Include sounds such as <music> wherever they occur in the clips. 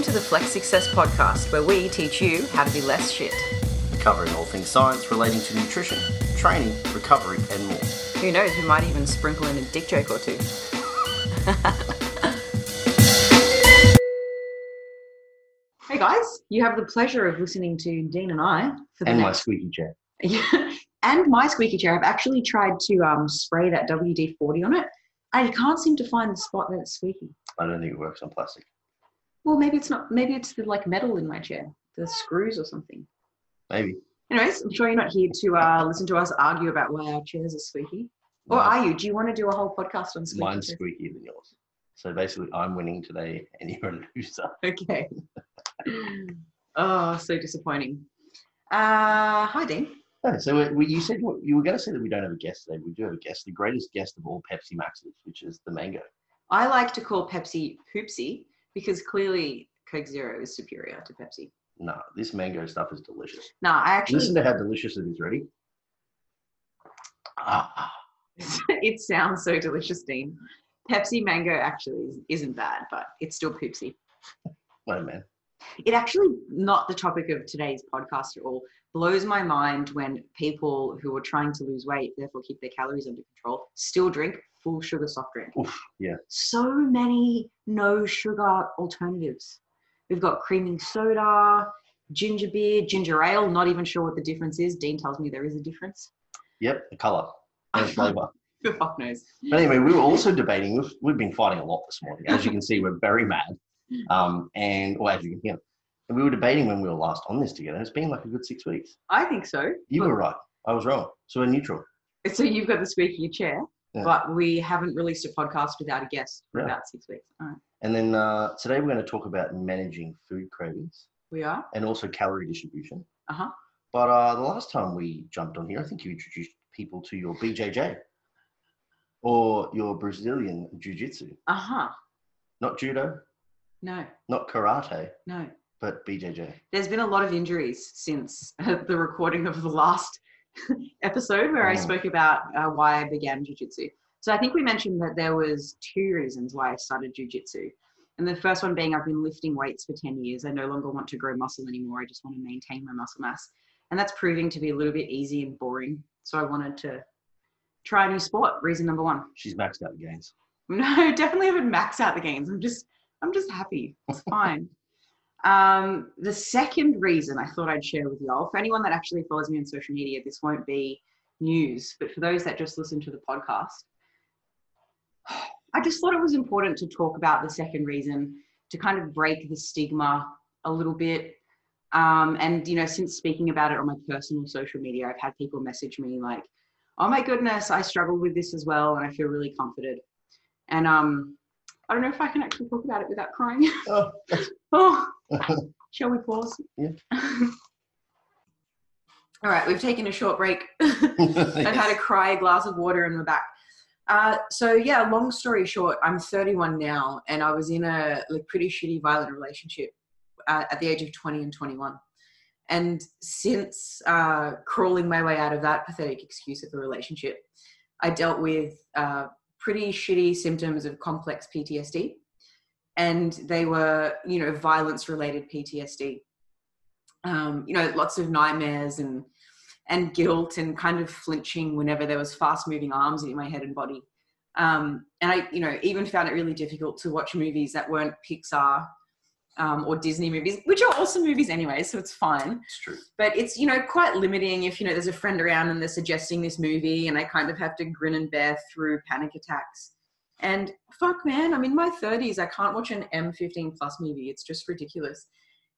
Welcome to the Flex Success Podcast, where we teach you how to be less shit. covering all things science relating to nutrition, training, recovery, and more. Who knows, we might even sprinkle in a dick joke or two. <laughs> hey guys, you have the pleasure of listening to Dean and I for the And my squeaky chair. <laughs> And my squeaky chair. I've actually tried to um, spray that WD 40 on it. I can't seem to find the spot that it's squeaky. I don't think it works on plastic. Well, maybe it's not. Maybe it's the like metal in my chair, the screws or something. Maybe. Anyways, I'm sure you're not here to uh, listen to us argue about why our chairs are squeaky. Or are you? Do you want to do a whole podcast on squeaky Mine's squeakier than yours. So basically, I'm winning today, and you're a loser. <laughs> Okay. oh, so disappointing. Uh, hi, Dean. Oh, so we, you said you were going to say that we don't have a guest today. We do have a guest, the greatest guest of all Pepsi Maxes, which is the mango. I like to call Pepsi Poopsie because clearly Coke Zero is superior to Pepsi. No, this mango stuff is delicious. No, I actually Listen to how delicious it is. Ready? Ah, <laughs> it sounds so delicious, Dean. Pepsi mango actually is- isn't bad, but it's still poopsy. no man. It actually not the topic of today's podcast at all. Blows my mind when people who are trying to lose weight, therefore keep their calories under control, still drink full sugar soft drink. Oof, yeah. So many no sugar alternatives. We've got creaming soda, ginger beer, ginger ale. Not even sure what the difference is. Dean tells me there is a difference. Yep, the color and flavor. Who fuck knows? But anyway, we were also debating. We've, we've been fighting a lot this morning. As you can see, we're very mad. <laughs> Um, and, or as you can hear, and we were debating when we were last on this together. It's been like a good six weeks. I think so. You were right. I was wrong. So we're neutral. So you've got the squeaky chair, Yeah. but we haven't released a podcast without a guest for about six weeks. All right. And then uh, today we're going to talk about managing food cravings We are. and also calorie distribution. Uh huh. But uh, the last time we jumped on here, I think you introduced people to your BJJ or your Brazilian Jiu Jitsu. Uh huh. Not judo, No, not karate, no. but BJJ. There's been a lot of injuries since <laughs> the recording of the last <laughs> episode where I Mm. spoke about uh, why I began jujitsu. So I think we mentioned that there was two reasons why I started jujitsu. And the first one being I've been lifting weights for 10 years. I no longer want to grow muscle anymore. I just want to maintain my muscle mass. And that's proving to be a little bit easy and boring. So I wanted to try a new sport. Reason number one. She's maxed out the gains. <laughs> No, definitely haven't maxed out the gains. I'm just, I'm just happy. It's fine. um, the second reason I thought I'd share with y'all, for anyone that actually follows me on social media, this won't be news, but for those that just listen to the podcast, <sighs> I just thought it was important to talk about the second reason to kind of break the stigma a little bit. Um, and you know, since speaking about it on my personal social media, I've had people message me like, "Oh my goodness, I struggle with this as well, and I feel really comforted." And um, I don't know if I can actually talk about it without crying. <laughs> Oh, <laughs> oh, shall we pause? Yeah. <laughs> All right, we've taken a short break. I've had a cry a glass of water and we're back. Uh, so yeah, long story short, I'm 31 now, and I was in a like pretty shitty violent relationship uh, at the age of 20 and 21. And since uh, crawling my way out of that pathetic excuse of a relationship, I dealt with uh, pretty shitty symptoms of complex PTSD, and they were, you know, violence-related PTSD. Um, you know, lots of nightmares and and guilt and kind of flinching whenever there was fast moving arms in my head and body. Um, and I, you know, even found it really difficult to watch movies that weren't Pixar um, or Disney movies, which are awesome movies anyway, so it's fine. it's true. But it's, you know, quite limiting if, you know, there's a friend around and they're suggesting this movie and I kind of have to grin and bear through panic attacks. And fuck, man, I'm in my 30s. I can't watch an M15 plus movie. It's just ridiculous.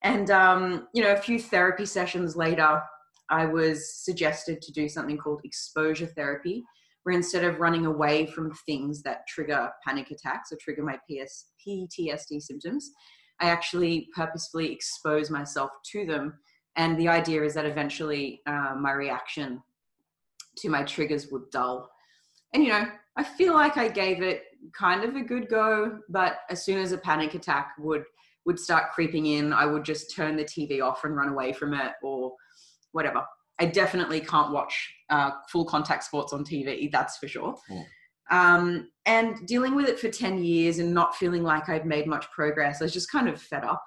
And, um, you know, a few therapy sessions later, I was suggested to do something called exposure therapy, where instead of running away from things that trigger panic attacks or trigger my PS, PTSD symptoms, I actually purposefully expose myself to them. And the idea is that eventually uh, my reaction to my triggers would dull. And, you know, I feel like I gave it kind of a good go, but as soon as a panic attack would would start creeping in, I would just turn the TV off and run away from it or whatever. I definitely can't watch uh, full contact sports on TV, that's for sure. Mm. Um, and dealing with it for 10 years and not feeling like I'd made much progress, I was just kind of fed up.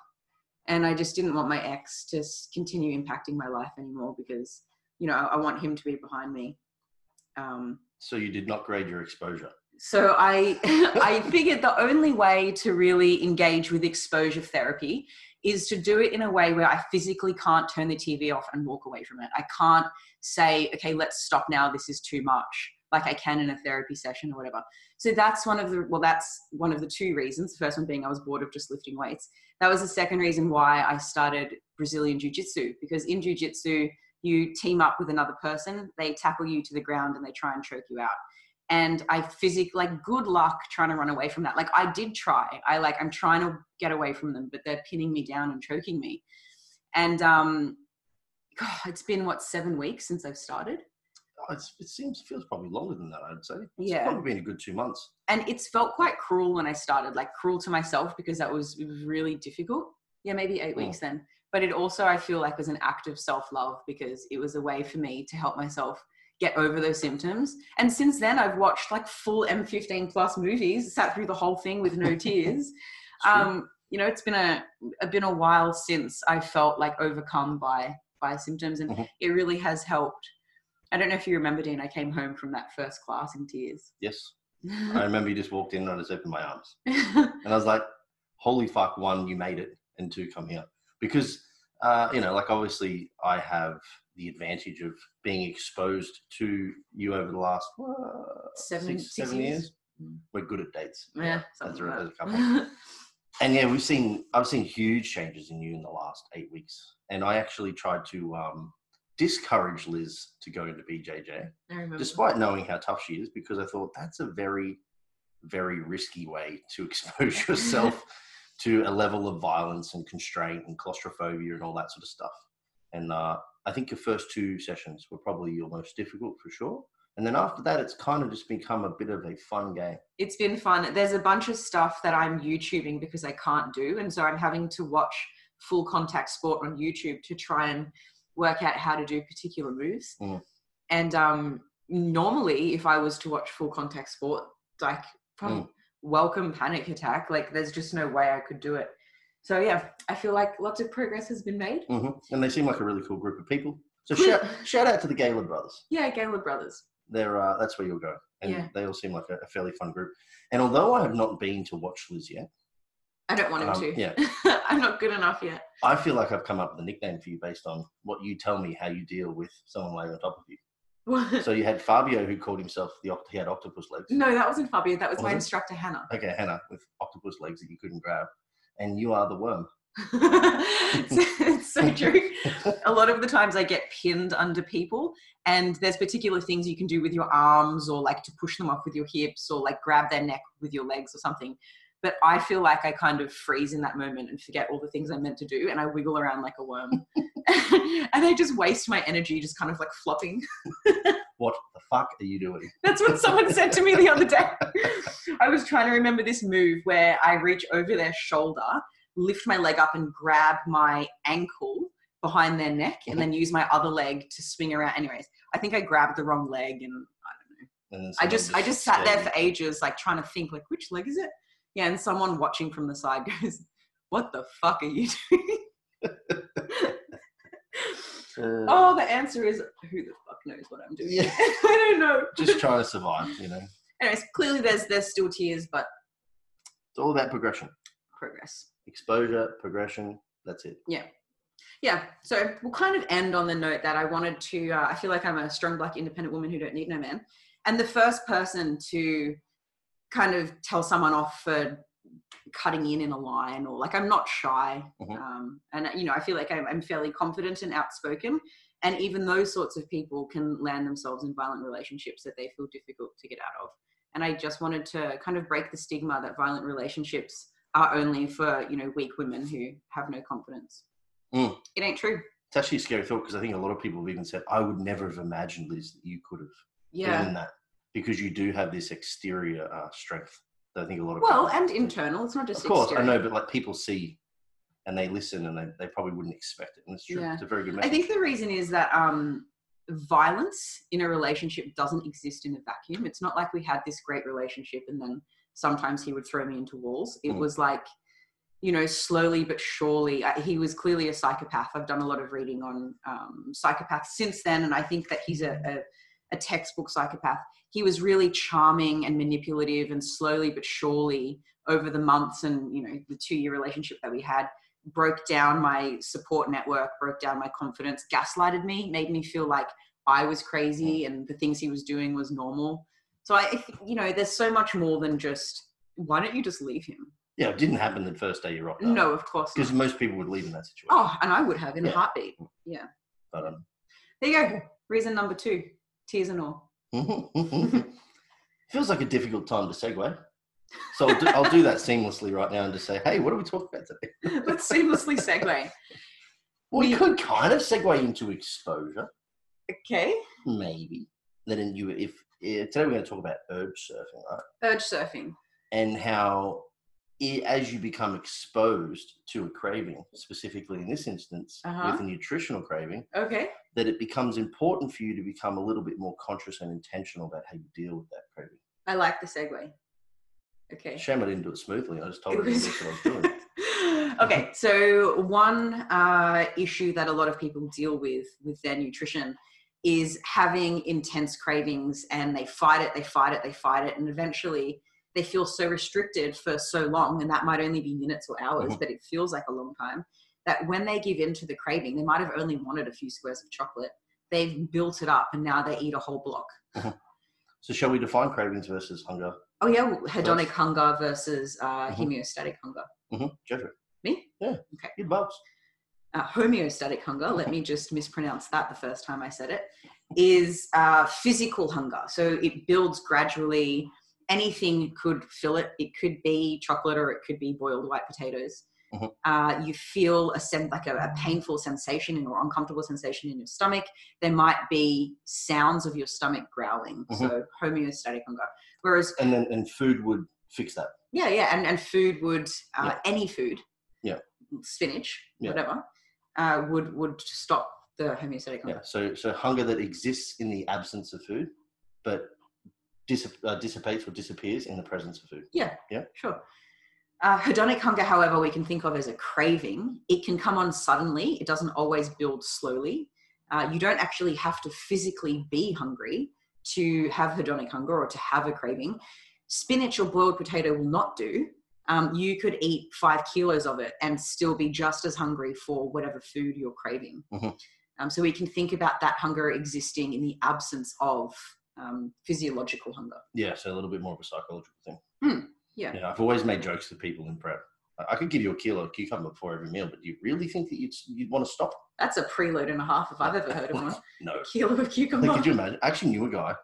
and I just didn't want my ex to continue impacting my life anymore because you know I, I want him to be behind me. Um, So you did not grade your exposure. so I <laughs> I figured the only way to really engage with exposure therapy is to do it in a way where I physically can't turn the TV off and walk away from it. I can't say, okay, let's stop now. This is too much, like I can in a therapy session or whatever. So that's one of the well, that's one of the two reasons. The first one being I was bored of just lifting weights. That was the second reason why I started Brazilian Jiu Jitsu because in Jiu Jitsu you team up with another person, they tackle you to the ground and they try and choke you out and I physically like good luck trying to run away from that. Like I did try. I like I'm trying to get away from them, but they're pinning me down and choking me. And um God, <sighs> it's been what seven weeks since I've started. Oh, it's, it seems feels probably longer than that. I'd say. It's Yeah. probably been a good two months. And it's felt quite cruel when I started, like cruel to myself because that was, it was really difficult. Yeah, maybe eight Mm. weeks then. But it also I feel like was an act of self-love because it was a way for me to help myself get over those symptoms. And since then I've watched like full M15 plus movies, sat through the whole thing with no <laughs> tears. Um, you know, it's been a a- been a while since I felt like overcome by by symptoms, and Mhm. it really has helped. I don't know if you remember, Dean. I came home from that first class in tears. yes, <laughs> I remember you just walked in and I just opened my arms. <laughs> And I was like, holy fuck, one, you made it, and two, come here. Because, uh, you know, like obviously I have the advantage of being exposed to you over the last uh, Seven- six, six seven years? years. Mm. We're good at dates. yeah, as something a, like as a couple. <laughs> And yeah, we've seen, I've seen huge changes in you in the last eight weeks. And I actually tried to um, discourage Liz to go into BJJ despite knowing how tough she is, because I thought that's a very, very risky way to <laughs> expose yourself <laughs> to a level of violence and constraint and claustrophobia and all that sort of stuff. And uh, I think your first two sessions were probably your most difficult for sure. And then after that, it's kind of just become a bit of a fun game. it's been fun. There's a bunch of stuff that I'm YouTubing because I can't do. And so I'm having to watch full contact sport on YouTube to try and work out how to do particular moves. Mm. And um, normally, if I was to watch full contact sport, like probably Mm. welcome panic attack, like there's just no way I could do it. So yeah, I feel like lots of progress has been made. hmm And they seem like a really cool group of people. So shout, shout out to the Gaylord brothers. Yeah, Gaylord Brothers. They're, uh, that's where you'll go. And Yeah. they all seem like a, a fairly fun group. And although I have not been to watch Liz yet, I don't want him Um, to. yeah. <laughs> I'm not good enough yet. I feel like I've come up with a nickname for you based on what you tell me how you deal with someone laying on top of you. <laughs> So you had Fabio who called himself the oct- he had octopus legs. no, that wasn't Fabio. That was my it? instructor, Hannah. Okay, Hannah with octopus legs that you couldn't grab, and you are the worm. <laughs> it's, it's so <laughs> true. A lot of the times I get pinned under people, and there's particular things you can do with your arms, or like to push them off with your hips, or like grab their neck with your legs or something. But I feel like I kind of freeze in that moment and forget all the things I'm meant to do, and I wiggle around like a worm. <laughs> <laughs> and I just waste my energy just kind of like flopping. <laughs> What the fuck are you doing? That's what someone said to me the other day. I was trying to remember this move where I reach over their shoulder, lift my leg up, and grab my ankle behind their neck, and then use my other leg to swing around. Anyways, I think I grabbed the wrong leg, and And then I someone just I just sat there for ages, like trying to think, like which leg is it? Yeah, and someone watching from the side <laughs> goes, "What the fuck are you doing?" Uh, oh, the answer is, "Who the fuck knows what I'm doing?" Yeah. <laughs> I don't know. just trying to survive. You know, Anyways, clearly there's there's still tears, but it's all about progression, progress. exposure, progression. That's it. Yeah. Yeah, so we'll kind of end on the note that I wanted to. Uh, I feel like I'm a strong black independent woman who don't need no man, and the first person to kind of tell someone off for cutting in in a line or like I'm not shy, Mhm. um, and you know I feel like I'm, I'm fairly confident and outspoken, and even those sorts of people can land themselves in violent relationships that they feel difficult to get out of. And I just wanted to kind of break the stigma that violent relationships are only for you know weak women who have no confidence. Mm. It ain't true. It's actually a scary thought because I think a lot of people have even said, "I would never have imagined, Liz, that you could have Yeah. that," because you do have this exterior uh, strength. That I think a lot of Well, people, and internal. It's not just of course, exterior. I know, but like people see and they listen and they, they probably wouldn't expect it. And it's true. Yeah. It's a very good I think the reason is that um, violence in a relationship doesn't exist in a vacuum. It's not like we had this great relationship and then sometimes he would throw me into walls. It Mm. was like you know, slowly but surely, I, he was clearly a psychopath. I've done a lot of reading on um, psychopaths since then, and I think that he's a, a, a textbook psychopath. He was really charming and manipulative, and slowly but surely, over the months and you know the two year relationship that we had, broke down my support network, broke down my confidence, gaslighted me, made me feel like I was crazy and the things he was doing was normal. So I, you know, there's so much more than just why don't you just leave him? Yeah, it didn't happen the first day you rocked up. No, of course because most people would leave in that situation. Oh, and I would have in a heartbeat. Yeah. But, um, There you go. Reason number two: tears and all. <laughs> feels like a difficult time to segue. So I'll do, I'll do that seamlessly right now and just say, hey, what are we talking about today? <laughs> Let's seamlessly segue. We you could kind of segue into exposure, Okay. maybe. Then you, if eh, today we're going to talk about urge surfing, right? Urge surfing. And how, as you become exposed to a craving, specifically in this instance Uh-huh. with a nutritional craving, Okay. that it becomes important for you to become a little bit more conscious and intentional about how you deal with that craving. I like the segue. Okay. Shame I didn't do it smoothly. I just told It you was- what I was doing. <laughs> okay, so one uh, issue that a lot of people deal with with their nutrition is having intense cravings and they fight it, they fight it, they fight it, and eventually they feel so restricted for so long, and that might only be minutes or hours, Mhm. but it feels like a long time. That when they give in to the craving, they might have only wanted a few squares of chocolate. They've built it up, and now they eat a whole block. So, shall we define cravings versus hunger? Oh yeah, hedonic Yes. hunger versus uh, Mhm. homeostatic hunger. Mm-hmm. Me? Yeah. Okay. Good bulbs. uh, homeostatic hunger, let me <laughs> just mispronounce that the first time I said it, is uh, physical hunger. So it builds gradually. Anything could fill it. It could be chocolate or it could be boiled white potatoes. Mhm. Uh, you feel a sen- like a, a painful sensation or uncomfortable sensation in your stomach. There might be sounds of your stomach growling. So homeostatic hunger. Whereas And then and food would fix that. yeah, yeah, and, and food would uh, Yeah. any food, Yeah. spinach, Yeah. whatever, uh, would would stop the homeostatic hunger. Yeah. So so hunger that exists in the absence of food, but uh, dissipates or disappears in the presence of food. Yeah. Yeah. Sure. Uh, hedonic hunger, however, we can think of as a craving. It can come on suddenly. It doesn't always build slowly. Uh, you don't actually have to physically be hungry to have hedonic hunger or to have a craving. Spinach or boiled potato will not do. Um, you could eat five kilos of it and still be just as hungry for whatever food you're craving. Mhm. Um, so we can think about that hunger existing in the absence of um, physiological hunger. Yeah. So a little bit more of a psychological thing. Hmm, yeah. Yeah. I've always made jokes to people in prep. I- could give you a kilo of cucumber before every meal, but do you really think that you'd, you'd want to stop? That's a preload and a half if I've ever heard of one. <laughs> No. A kilo of Like, cucumber. could you imagine? I actually knew a guy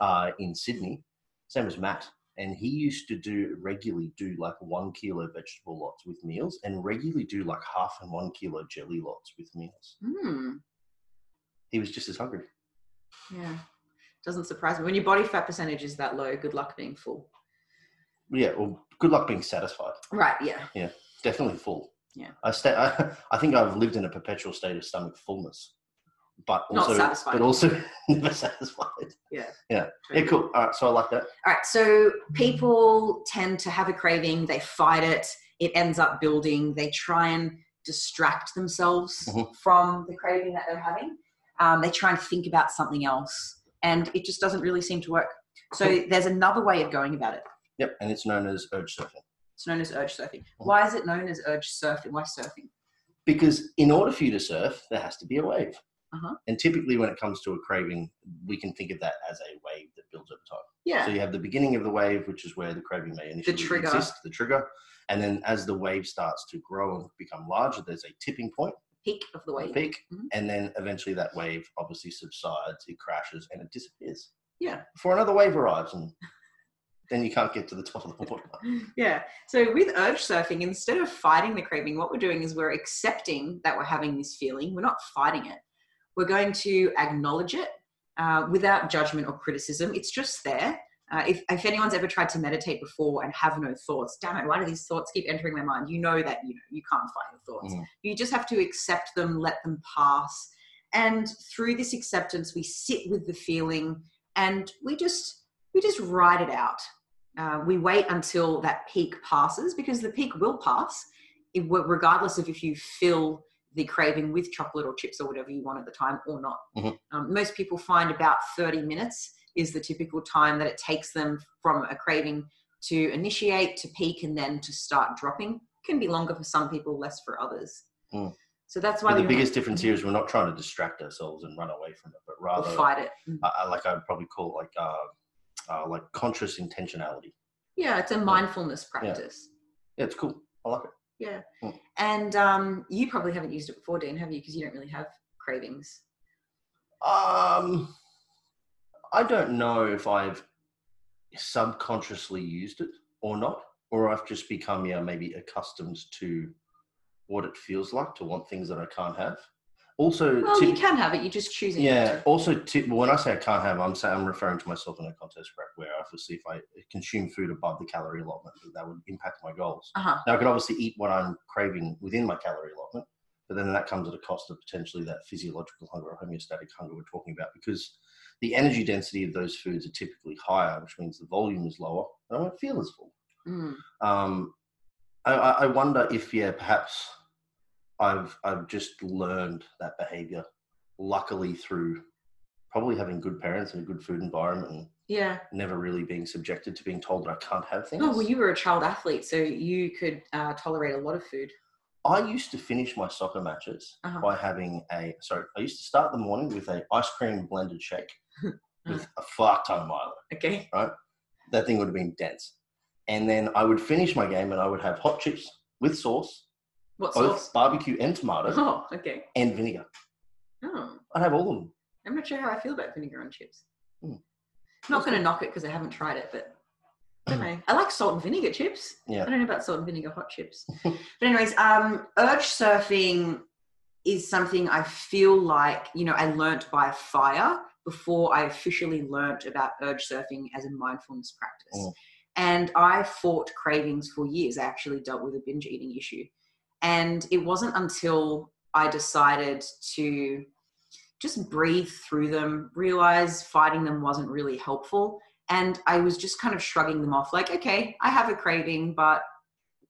uh, in Sydney, same as Matt, and he used to do regularly do like one kilo vegetable lots with meals, and regularly do like half and one kilo jelly lots with meals. Hmm. He was just as hungry. Yeah. Doesn't surprise me. When your body fat percentage is that low, good luck being full. Yeah. Well, good luck being satisfied. Right. Yeah. Yeah, definitely full. Yeah. I stay. I, <laughs> I think I've lived in a perpetual state of stomach fullness, but Not also, satisfied. but also <laughs> never satisfied. Yeah. Yeah. Yeah. Cool. All right. So I like that. All right. So people tend to have a craving. They fight it. It ends up building. They try and distract themselves Mhm. from the craving that they're having. Um, they try and think about something else, and it just doesn't really seem to work. So there's another way of going about it. Yep. And it's known as urge surfing. It's known as urge surfing. Mhm. Why is it known as urge surfing? Why surfing? Because in order for you to surf, there has to be a wave. Uh-huh. And typically, when it comes to a craving, we can think of that as a wave that builds over time. Yeah. So you have the beginning of the wave, which is where the craving may initially trigger. exist, the trigger. And then as the wave starts to grow and become larger, there's a tipping point, Peak of the wave. peak, Mhm. and then eventually that wave obviously subsides, it crashes, and it disappears. Yeah. Before another wave arrives, and then you can't get to the top of the water. <laughs> Yeah. So with urge surfing, instead of fighting the craving, what we're doing is we're accepting that we're having this feeling. We're not fighting it. We're going to acknowledge it uh, without judgment or criticism. It's just there. Uh, if, if anyone's ever tried to meditate before and have no thoughts, damn it, why do these thoughts keep entering my mind? You know that you know you can't fight your thoughts. Mhm. You just have to accept them, let them pass. And through this acceptance, we sit with the feeling and we just we just ride it out. Uh, we wait until that peak passes because the peak will pass. regardless of if you fill the craving with chocolate or chips or whatever you want at the time or not. Mhm. Um, most people find about 30 minutes is the typical time that it takes them from a craving to initiate, to peak, and then to start dropping. Can be longer for some people, less for others. Mm. So that's why the biggest difference here is we're not trying to distract ourselves and run away from it, but rather, fight it. I, I like I'd probably call it like uh, uh, like conscious intentionality. Yeah, it's a mindfulness practice. Yeah, it's cool. I like it. Yeah. Mm. And um, you probably haven't used it before, Dean, have you? Because you don't really have cravings. Um, I don't know if I've subconsciously used it or not, or I've just become yeah maybe accustomed to what it feels like to want things that I can't have. Also, Well, tip- you can have it. You're just choosing. yeah. Also, tip, when I say I can't have, I'm saying I'm referring to myself in a context where- where obviously if I consume food above the calorie allotment, that would impact my goals. Uh-huh. Now, I could obviously eat what I'm craving within my calorie allotment, but then that comes at a cost of potentially that physiological hunger or homeostatic hunger we're talking about because the energy density of those foods are typically higher, which means the volume is lower and I won't feel as full. Mm. Um, I, I I wonder if, yeah, perhaps I've, I've just learned that behavior, luckily through probably having good parents and a good food environment and Yeah. never really being subjected to being told that I can't have things. Oh, well, you were a child athlete, so you could uh, tolerate a lot of food. I used to finish my soccer matches Uh-huh. by having a sorry. I used to start the morning with a ice cream blended shake with a fuck ton of Milo. Okay. Right? That thing would have been dense. And then I would finish my game and I would have hot chips with sauce, What both sauce? barbecue and tomato, <laughs> Oh, okay. and vinegar. Oh, I'd have all of them. I'm not sure how I feel about vinegar on chips. Hmm. Not going to knock it because I haven't tried it, but I <clears throat> don't know. I like salt and vinegar chips. Yeah. I don't know about salt and vinegar hot chips. <laughs> but anyways, um, urge surfing is something I feel like you know I learnt by fire before I officially learnt about urge surfing as a mindfulness practice. Mm. And I fought cravings for years. I actually dealt with a binge eating issue, and it wasn't until I decided to just breathe through them, realize fighting them wasn't really helpful. And I was just kind of shrugging them off, like, okay, I have a craving, but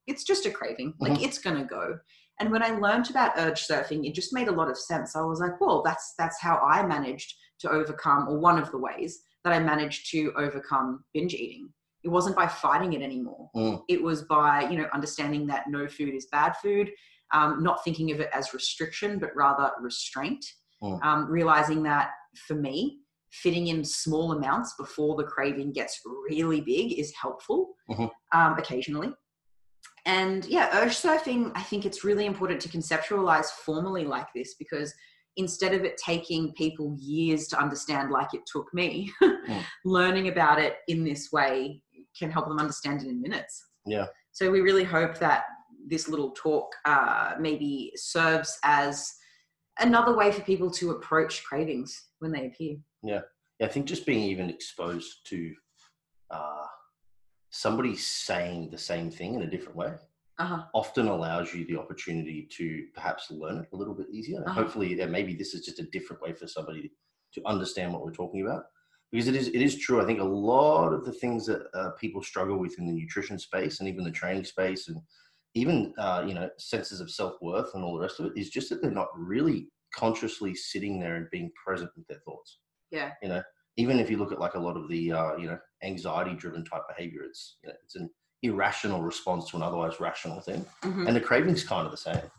it's just a craving. Like, it's going to go. And when I learned about urge surfing, it just made a lot of sense. I was like, well, that's that's how I managed to overcome, or one of the ways that I managed to overcome binge eating. It wasn't by fighting it anymore. Mm. It was by you know understanding that no food is bad food, um, not thinking of it as restriction, but rather restraint. Mm. Um, realizing that for me, fitting in small amounts before the craving gets really big is helpful Mhm. um, occasionally. And yeah, urge surfing, I think it's really important to conceptualize formally like this because instead of it taking people years to understand, like it took me, <laughs> learning about it in this way can help them understand it in minutes. Yeah. So we really hope that this little talk uh, maybe serves as another way for people to approach cravings when they appear. Yeah, I think just being even exposed to uh, somebody saying the same thing in a different way Uh-huh. often allows you the opportunity to perhaps learn it a little bit easier. And Uh-huh. hopefully, yeah, maybe this is just a different way for somebody to understand what we're talking about. Because it is, it is true. I think a lot of the things that uh, people struggle with in the nutrition space and even the training space and even uh, you know senses of self worth and all the rest of it is just that they're not really consciously sitting there and being present with their thoughts. Yeah. You know, even if you look at like a lot of the uh, you know anxiety driven type behavior, it's you know, it's an irrational response to an otherwise rational thing Mhm. and the craving's kind of the same.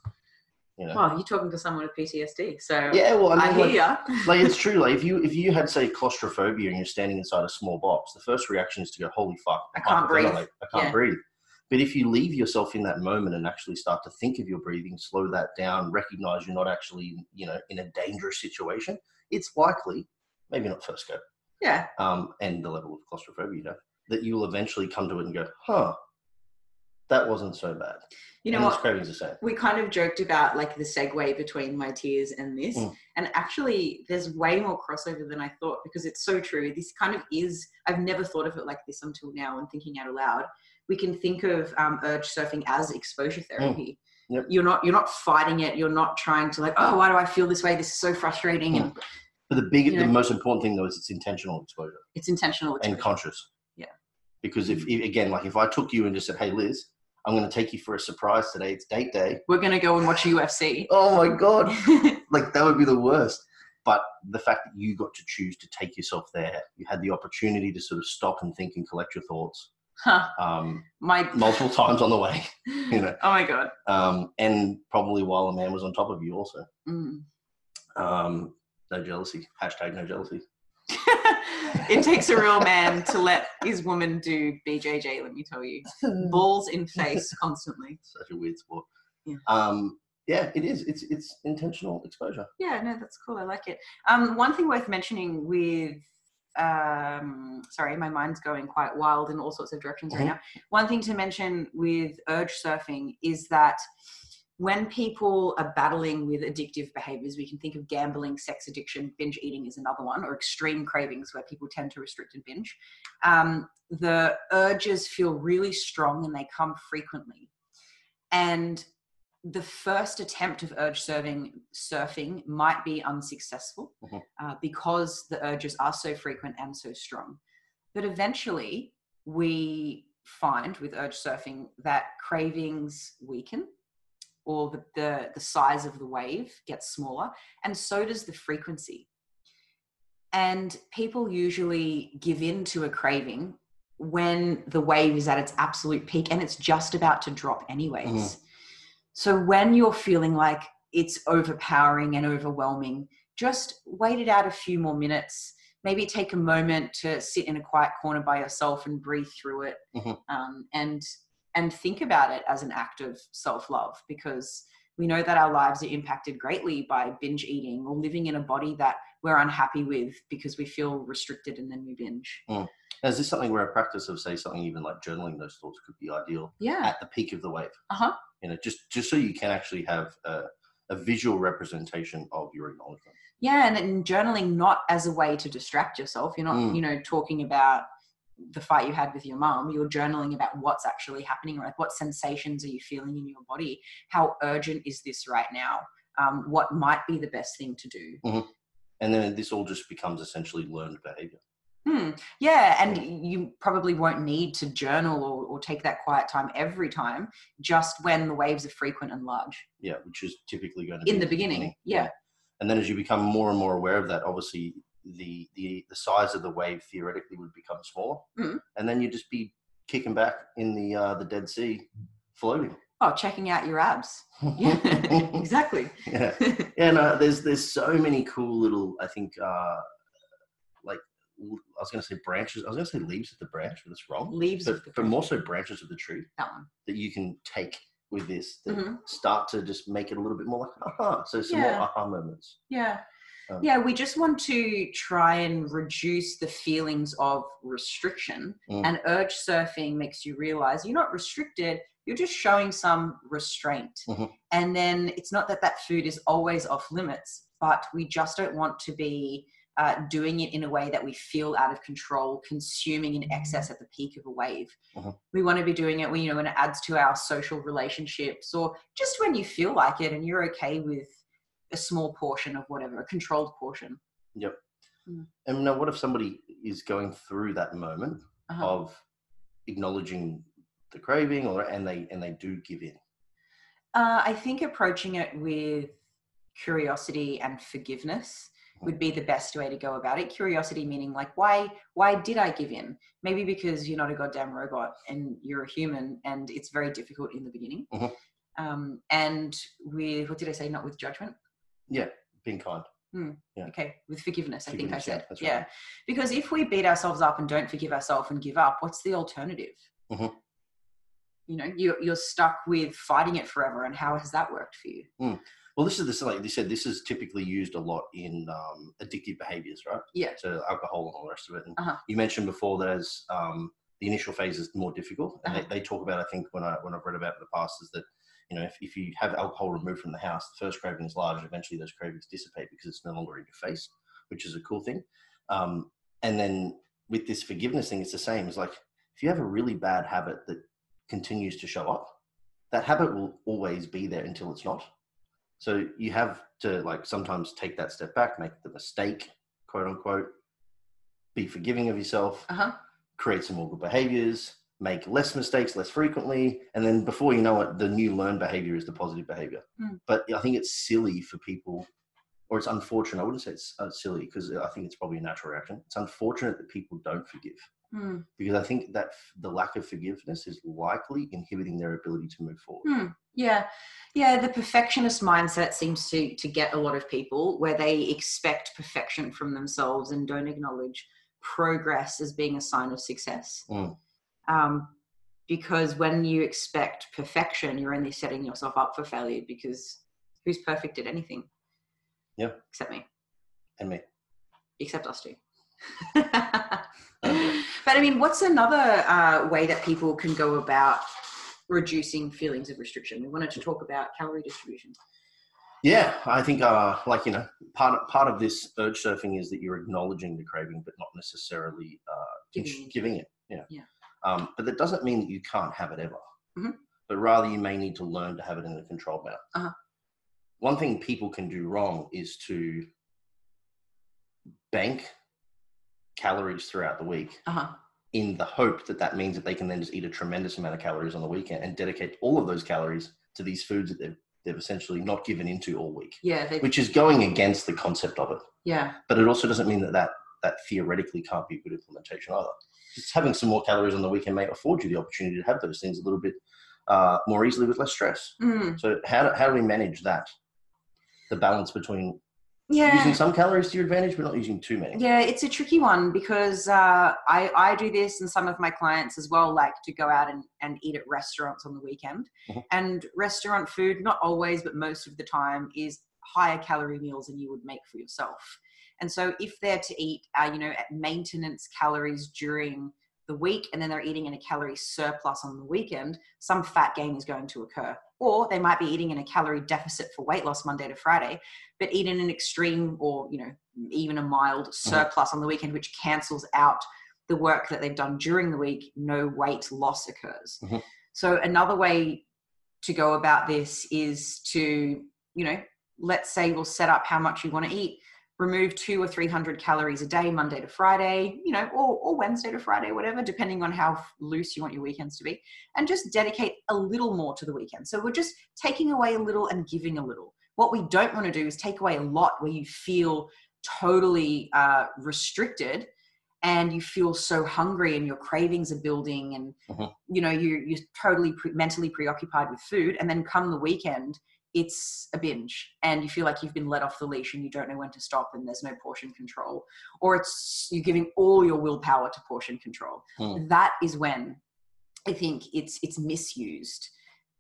You know. Well, you're talking to someone with PTSD, so yeah, well, I I hear like, <laughs> like it's true. Like if you if you had say claustrophobia and you're standing inside a small box, the first reaction is to go, "Holy fuck, I can't breathe." I can't Yeah. breathe." But if you leave yourself in that moment and actually start to think of your breathing, slow that down, recognize you're not actually you know in a dangerous situation, it's likely, maybe not first go, Yeah, um, and the level of claustrophobia you know, that you will eventually come to it and go, "Huh, that wasn't so bad." you know and what? cravings the same. we kind of joked about like the segue between my tears and this Mm. and actually there's way more crossover than i thought because it's so true this kind of is i've never thought of it like this until now and thinking out aloud we can think of um, urge surfing as exposure therapy Yep. you're not you're not fighting it you're not trying to like oh why do i feel this way this is so frustrating and But the big, You the most important thing though is it's intentional exposure. it's intentional and conscious. Yeah. Because if again, like if I took you and just said, "Hey, Liz, I'm going to take you for a surprise today. It's date day. We're gonna go and watch UFC. Oh my god, <laughs> like that would be the worst. But the fact that you got to choose to take yourself there, you had the opportunity to sort of stop and think and collect your thoughts Huh. um, My multiple times on the way, you know. <laughs> Oh my god. um, and probably while a man was on top of you also. Mm. Um, no jealousy. Hashtag no jealousy. <laughs> it takes a real man to let his woman do BJJ. Let me tell you, <laughs> balls in face constantly. Such a weird sport. Yeah. Um, yeah, it is. It's it's intentional exposure. Yeah, no, that's cool. I like it. Um, one thing worth mentioning with um sorry my mind's going quite wild in all sorts of directions right Mhm. now one thing to mention with urge surfing is that when people are battling with addictive behaviors we can think of gambling sex addiction binge eating is another one or extreme cravings where people tend to restrict and binge. Um, the urges feel really strong and they come frequently. And the first attempt of urge surfing surfing might be unsuccessful Mhm. uh, because the urges are so frequent and so strong. But eventually we find with urge surfing that cravings weaken or the, the, the size of the wave gets smaller and so does the frequency and people usually give in to a craving when the wave is at its absolute peak and it's just about to drop anyways Mhm. so when you're feeling like it's overpowering and overwhelming just wait it out a few more minutes maybe take a moment to sit in a quiet corner by yourself and breathe through it Mhm. um, and and think about it as an act of self-love because we know that our lives are impacted greatly by binge eating or living in a body that we're unhappy with because we feel restricted and then we binge Now, is this something where a practice of say something even like journaling those thoughts could be ideal yeah at the peak of the wave? uh-huh You know, just just so you can actually have a, a visual representation of your acknowledgement. yeah and, and journaling not as a way to distract yourself you're not Mm. you know talking about the fight you had with your mom you're journaling about what's actually happening like what sensations are you feeling in your body how urgent is this right now um, what might be the best thing to do And then this all just becomes essentially learned behavior. Hmm. Yeah, and you probably won't need to journal or, or take that quiet time every time, just when the waves are frequent and large. Yeah, which is typically going to be In the beginning, yeah. And then as you become more and more aware of that, obviously the the, the size of the wave theoretically would become smaller, Mhm. and then you'd just be kicking back in the uh, the Dead Sea, floating. Oh, checking out your abs. Yeah, <laughs> exactly. yeah. Yeah, no, there's there's so many cool little I think uh like I was gonna say branches. I was gonna say leaves of the branch, but it's wrong. Leaves But, of the but more so branches of the tree that one. that you can take with this that Mhm. start to just make it a little bit more like aha. So some Yeah. more aha moments. Yeah. Um, Yeah, we just want to try and reduce the feelings of restriction. Mm. And urge surfing makes you realize you're not restricted, you're just showing some restraint. Mhm. And then it's not that that food is always off limits, but we just don't want to be uh, doing it in a way that we feel out of control, consuming in excess at the peak of a wave. Mhm. We want to be doing it when you know when it adds to our social relationships, or just when you feel like it and you're okay with a small portion of whatever, a controlled portion. Yep. And now, what if somebody is going through that moment Uh-huh. of acknowledging the craving, or and they and they do give in? Uh, I think approaching it with curiosity and forgiveness would be the best way to go about it. Curiosity meaning like, why why did I give in? Maybe because you're not a goddamn robot and you're a human, and it's very difficult in the beginning. Mhm. Um, and with what did I say? Not with judgment. Yeah, being kind. Yeah. Okay, with forgiveness. I think I Forgiveness, yeah, said. Yeah, right. because if we beat ourselves up and don't forgive ourselves and give up, what's the alternative? Mhm. You know, you're you're stuck with fighting it forever, and how has that worked for you? Well, this is this like you said. This is typically used a lot in um, addictive behaviors, right? Yeah. So alcohol and all the rest of it. And Uh-huh. you mentioned before that as um, the initial phase is more difficult, and Uh-huh. they, they talk about. I think when I when I've read about it in the past is that you know if, if you have alcohol removed from the house, the first craving is large. and Eventually, those cravings dissipate because it's no longer in your face, which is a cool thing. Um, and then with this forgiveness thing, it's the same. It's like if you have a really bad habit that continues to show up, that habit will always be there until it's not. So you have to like sometimes take that step back, make the mistake, quote unquote, be forgiving of yourself, Uh huh. create some more good behaviors, make less mistakes less frequently, and then before you know it, the new learned behavior is the positive behavior. Mm. But I think it's silly for people, or it's unfortunate. I wouldn't say it's uh, silly because I think it's probably a natural reaction. It's unfortunate that people don't forgive Hmm. because I think that the lack of forgiveness is likely inhibiting their ability to move forward. Hmm. Yeah, yeah. The perfectionist mindset seems to to get a lot of people where they expect perfection from themselves and don't acknowledge progress as being a sign of success. Um, because when you expect perfection, you're only setting yourself up for failure. Because who's perfect at anything? Yeah. except me, And me, except us two. <laughs> but I mean, what's another uh, way that people can go about reducing feelings of restriction? We wanted to talk about calorie distribution. Yeah, I think uh, like you know, part part of this urge surfing is that you're acknowledging the craving, but not necessarily uh, Giving giving, giving it. Yeah. Yeah. Um, but that doesn't mean that you can't have it ever. Mhm. But rather, you may need to learn to have it in a controlled manner. Uh-huh. One thing people can do wrong is to bank calories throughout the week Uh huh. in the hope that that means that they can then just eat a tremendous amount of calories on the weekend and dedicate all of those calories to these foods that they've, they've essentially not given into all week, Yeah. Which is going against the concept of it. yeah. But it also doesn't mean that that, that theoretically can't be a good implementation either. Just having some more calories on the weekend may afford you the opportunity to have those things a little bit uh, more easily with less stress. Mm. So how do, how do we manage that? The balance between Yeah. using some calories to your advantage, but not using too many. Yeah, it's a tricky one because uh, I, I do this and some of my clients as well like to go out and, and eat at restaurants on the weekend. Mhm. And restaurant food, not always, but most of the time, is higher calorie meals than you would make for yourself. And so if they're to eat, uh, you know, at maintenance calories during the week and then they're eating in a calorie surplus on the weekend, some fat gain is going to occur. Or they might be eating in a calorie deficit for weight loss Monday to Friday, but eat in an extreme or, you know, even a mild surplus on the weekend, which cancels out the work that they've done during the week, no weight loss occurs. Mhm. So another way to go about this is to, you know, let's say we'll set up how much you want to eat remove two or three hundred calories a day monday to friday you know or, or wednesday to friday whatever depending on how loose you want your weekends to be and just dedicate a little more to the weekend. So we're just taking away a little and giving a little. What we don't want to do is take away a lot where you feel totally uh, restricted and you feel so hungry and your cravings are building and Mhm. you know you, you're totally pre- mentally preoccupied with food. And then come the weekend it's a binge and you feel like you've been let off the leash and you don't know when to stop and there's no portion control or it's you're giving all your willpower to portion control. Hmm. that is when i think it's it's misused.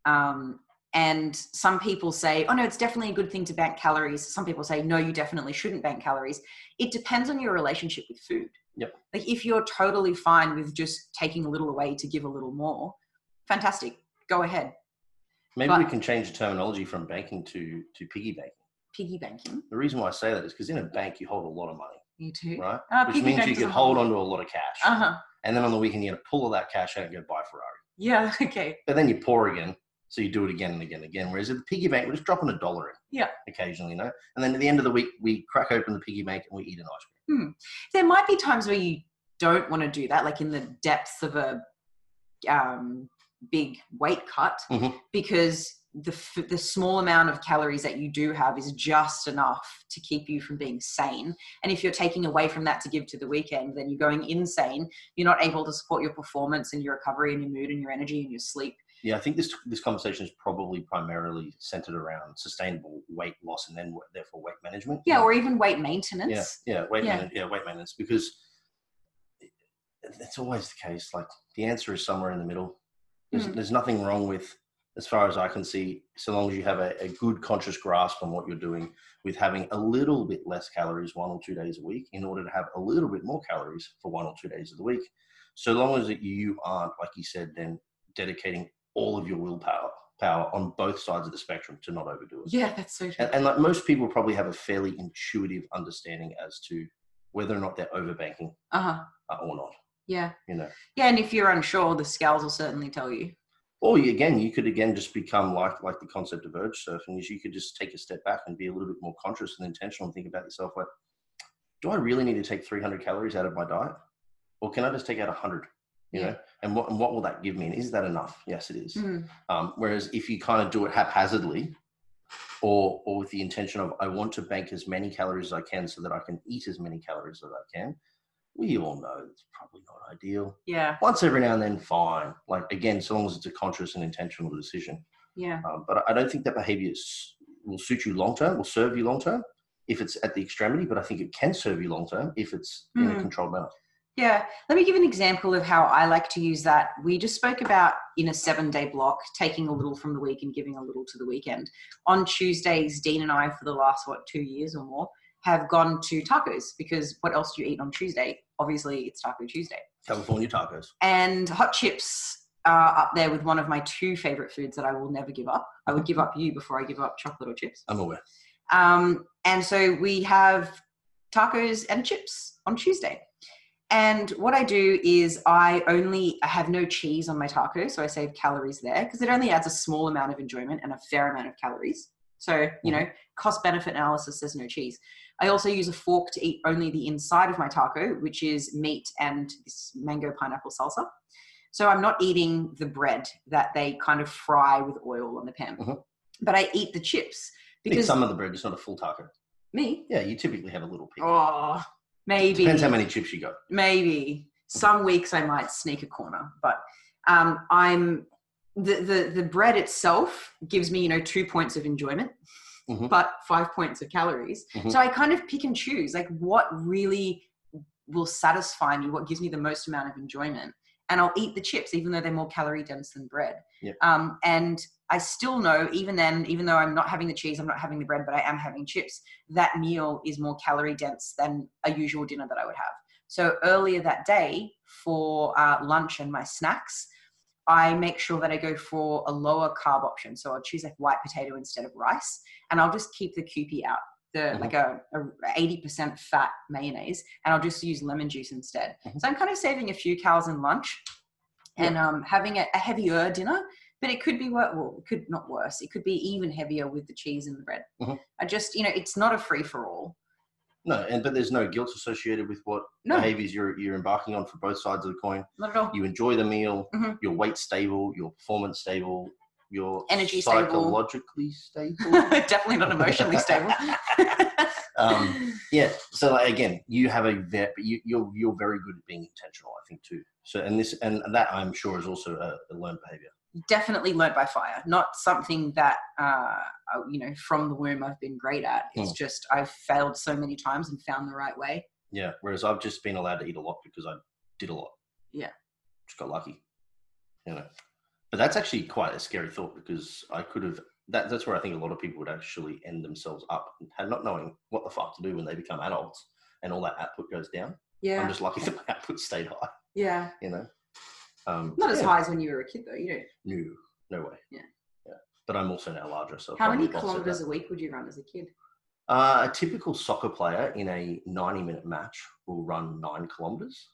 Um, and some people say oh no it's definitely a good thing to bank calories. Some people say no you definitely shouldn't bank calories. It depends on your relationship with food. Yep. like if you're totally fine with just taking a little away to give a little more fantastic. Go ahead Maybe But- we can change the terminology from banking to, to piggy banking. piggy banking The reason why I say that is because in a bank you hold a lot of money, you too right? Uh, Which means you can hold hold- onto a lot of cash. uh-huh And then on the weekend you get to pull all that cash out and go buy a Ferrari. yeah <laughs> okay But then you pour again, so you do it again and again and again. Whereas at the piggy bank, we're just dropping a dollar in. Yeah. Occasionally, you know? And then at the end of the week, we crack open the piggy bank and we eat an ice cream. Hmm. there might be times where you don't want to do that like in the depths of a um, big weight cut Mhm. because the f- the small amount of calories that you do have is just enough to keep you from being sane and if you're taking away from that to give to the weekend then you're going insane you're not able to support your performance and your recovery and your mood and your energy and your sleep Yeah, I think this this conversation is probably primarily centered around sustainable weight loss and then therefore weight management. yeah or even weight maintenance yeah, weight Yeah. management. Yeah, weight maintenance because it's always the case. Like the answer is somewhere in the middle. There's, Mm. there's nothing wrong with, as far as I can see, so long as you have a, a good conscious grasp on what you're doing, with having a little bit less calories one or two days a week in order to have a little bit more calories for one or two days of the week. So long as that you aren't, like you said, then dedicating all of your willpower power on both sides of the spectrum to not overdo it. yeah that's so true And, and like most people probably have a fairly intuitive understanding as to whether or not they're overbanking uh-huh uh, or not. Yeah You know, yeah and if you're unsure the scales will certainly tell you or you, again, you could again just become like like the concept of urge surfing is you could just take a step back and be a little bit more conscious and intentional and think about yourself like, do I really need to take 300 calories out of my diet, or can I just take out 100? You Yeah. know, and what and what will that give me? And is that enough? Yes, it is. Mm. Um, whereas if you kind of do it haphazardly, or or with the intention of I want to bank as many calories as I can so that I can eat as many calories as I can, we all know it's probably not ideal. Yeah. Once every now and then, fine. Like again, so long as it's a conscious and intentional decision. Yeah. Um, but I don't think that behavior will suit you long term, will serve you long term if it's at the extremity. But I think it can serve you long term if it's in a Mhm. controlled manner. Yeah, let me give an example of how I like to use that. We just spoke about in a seven day block, taking a little from the week and giving a little to the weekend. On Tuesdays, Dean and I, for the last, what, two years or more, have gone to tacos because what else do you eat on Tuesday? Obviously, it's Taco Tuesday. California tacos. And hot chips are up there with one of my two favorite foods that I will never give up. I would give up you before I give up chocolate or chips. I'm aware. Um, and so we have tacos and chips on Tuesday. And what I do is I only I have no cheese on my taco, so I save calories there because it only adds a small amount of enjoyment and a fair amount of calories. So you know, cost benefit analysis. There's no cheese. I also use a fork to eat only the inside of my taco, which is meat and this mango pineapple salsa. So I'm not eating the bread that they kind of fry with oil on the pan, Mhm. but I eat the chips because some of the bread, it's not a full taco. me. Yeah, you typically have a little piece. Oh, maybe. Depends how many chips you got. Maybe some weeks I might sneak a corner, but um, I'm the, the the bread itself gives me you know two points of enjoyment, Mhm. but five points of calories. Mhm. So I kind of pick and choose like what really will satisfy me, what gives me the most amount of enjoyment, and I'll eat the chips even though they're more calorie dense than bread. Yep. Um, and I still know, even then, even though I'm not having the cheese, I'm not having the bread, but I am having chips, that meal is more calorie dense than a usual dinner that I would have. So earlier that day for uh, lunch and my snacks, I make sure that I go for a lower carb option. So I'll choose like white potato instead of rice, and I'll just keep the Kewpie out, the Mhm. like a, a 80% fat mayonnaise, and I'll just use lemon juice instead. Mhm. So I'm kind of saving a few calories in lunch and um, having a, a heavier dinner. But it could be wor- well, it could not worse. It could be even heavier with the cheese and the bread. Mhm. I just, you know, it's not a free for all. No, and but there's no guilt associated with what No. behaviors you're you're embarking on for both sides of the coin. Not at all. You enjoy the meal, Mhm. your weight stable, your performance stable, your Energy stable. psychologically stable. <laughs> Definitely not emotionally stable. <laughs> Um, yeah. So like, again, you have a very you, you're you're very good at being intentional. I think too. So and this and that I'm sure is also a, a learned behavior. Definitely learnt by fire. Not something that uh, uh, you know from the womb I've been great at. It's Hmm. just I've failed so many times and found the right way. Yeah. Whereas I've just been allowed to eat a lot because I did a lot. Yeah. Just got lucky. You know. But that's actually quite a scary thought because I could have that that's where I think a lot of people would actually end themselves up and not knowing what the fuck to do when they become adults and all that output goes down. Yeah, I'm just lucky <laughs> that my output stayed high, yeah. you know. Um Not as yeah. high as when you were a kid though. You know, No, no way. Yeah. Yeah. But I'm also now larger, so how many kilometers a week would you run as a kid? Uh, a typical soccer player in a 90 minute match will run nine kilometers.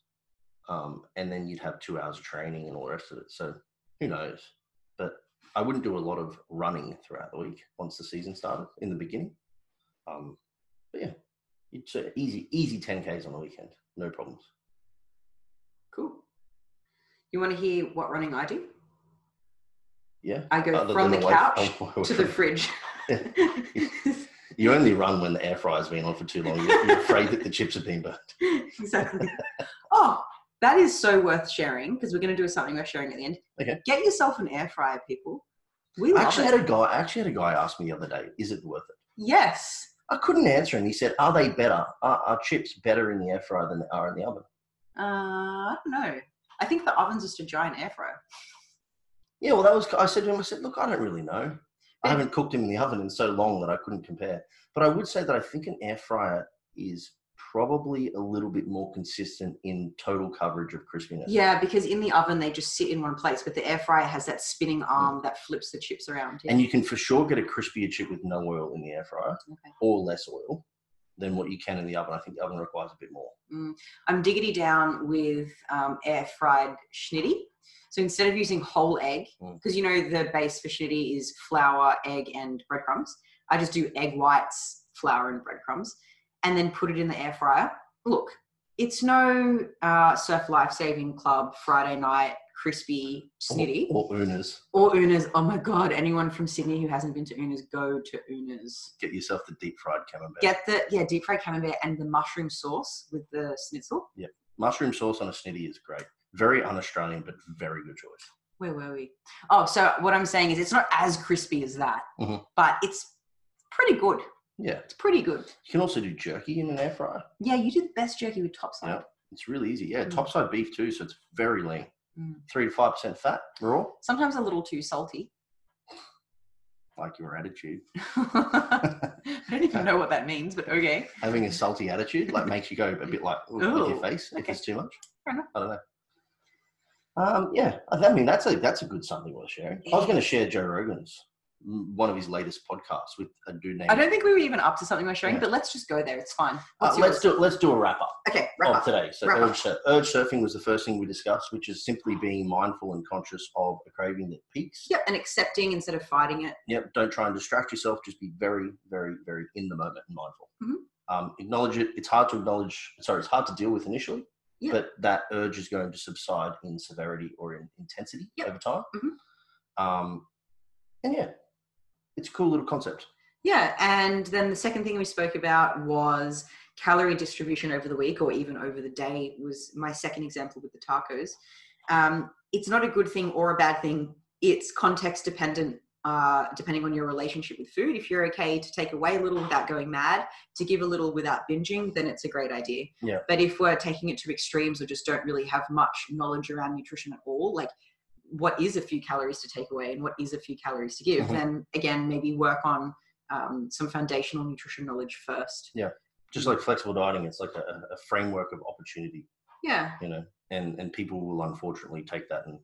Um, and then you'd have two hours of training and all the rest of it. So who knows? But I wouldn't do a lot of running throughout the week once the season started in the beginning. Um, but yeah, it's a easy, easy 10Ks on the weekend. No problems. You want to hear what running I do? Yeah. I go Other from the couch <laughs> to the fridge. <laughs> You only run when the air fryer's been on for too long. You're, you're afraid that the chips have been burnt. <laughs> exactly. Oh, that is so worth sharing because we're going to do something worth sharing at the end. Okay. Get yourself an air fryer, people. We I actually it. had a guy. I actually had a guy ask me the other day, "Is it worth it?" yes. I couldn't answer him. He said, "Are they better? Are, are chips better in the air fryer than they are in the oven?" Uh, I don't know. I think the oven's just a giant air fryer. Yeah, well, that was. I said to him, "I said, look, I don't really know. I haven't cooked him in the oven in so long that I couldn't compare. But I would say that I think an air fryer is probably a little bit more consistent in total coverage of crispiness. Yeah, because in the oven they just sit in one place, but the air fryer has that spinning mm. arm that flips the chips around. Yeah. And you can for sure get a crispier chip with no oil in the air fryer Okay. or less oil than what you can in the oven. I think the oven requires a bit more. I'm diggity down with um, air fried schnitty. So instead of using whole egg, Mm. because you know the base for schnitty is flour, egg, and breadcrumbs, I just do egg whites, flour, and breadcrumbs, and then put it in the air fryer. Look, it's no uh, Surf Life Saving Club Friday night crispy snitty Or, or Una's. or Una's. Oh my god! Anyone from Sydney who hasn't been to Una's, go to Una's. Get yourself the deep fried camembert. Get the yeah deep fried camembert and the mushroom sauce with the schnitzel. Yeah. Mushroom sauce on a snitty is great. Very un-Australian, but very good choice. Where were we? Oh, so what I'm saying is it's not as crispy as that, Mhm. but it's pretty good. Yeah. It's pretty good. You can also do jerky in an air fryer. Yeah, you do the best jerky with topside. Yeah. It's really easy. Yeah, Mm. topside beef too, so it's very lean. Mm. Three to five percent fat, raw. Sometimes a little too salty. Like your attitude. <laughs> I don't even know what that means, but okay. Having a salty attitude like makes you go a bit like "Ooh," with your face if it's too much. Fair enough. I don't know. Um, yeah, I mean that's a that's a good something worth sharing. I was going to share Joe Rogan's one of his latest podcasts with a dude named. I don't think we were even up to something we're showing, Yeah. but let's just go there. It's fine. Uh, let's do let's do a wrap up Okay, wrap of up. today. So Wrap urge, up. urge surfing was the first thing we discussed, which is simply being mindful and conscious of a craving that peaks. Yep, and accepting instead of fighting it. Yep. Don't try and distract yourself. Just be very, very, very in the moment and mindful. Mhm. Um, acknowledge it. It's hard to acknowledge. Sorry, it's hard to deal with initially, Yeah. but that urge is going to subside in severity or in intensity Yep. over time. Mhm. Um, and yeah, it's a cool little concept. Yeah, and then the second thing we spoke about was calorie distribution over the week or even over the day was my second example with the tacos. Um, it's not a good thing or a bad thing. It's context dependent, uh, depending on your relationship with food. If you're okay to take away a little without going mad, to give a little without binging, then it's a great idea. Yeah. But if we're taking it to extremes or just don't really have much knowledge around nutrition at all, like what is a few calories to take away and what is a few calories to give, Mhm. then again, maybe work on um, some foundational nutrition knowledge first. Yeah. Just like flexible dieting, it's like a, a framework of opportunity, Yeah, you know, and and people will unfortunately take that and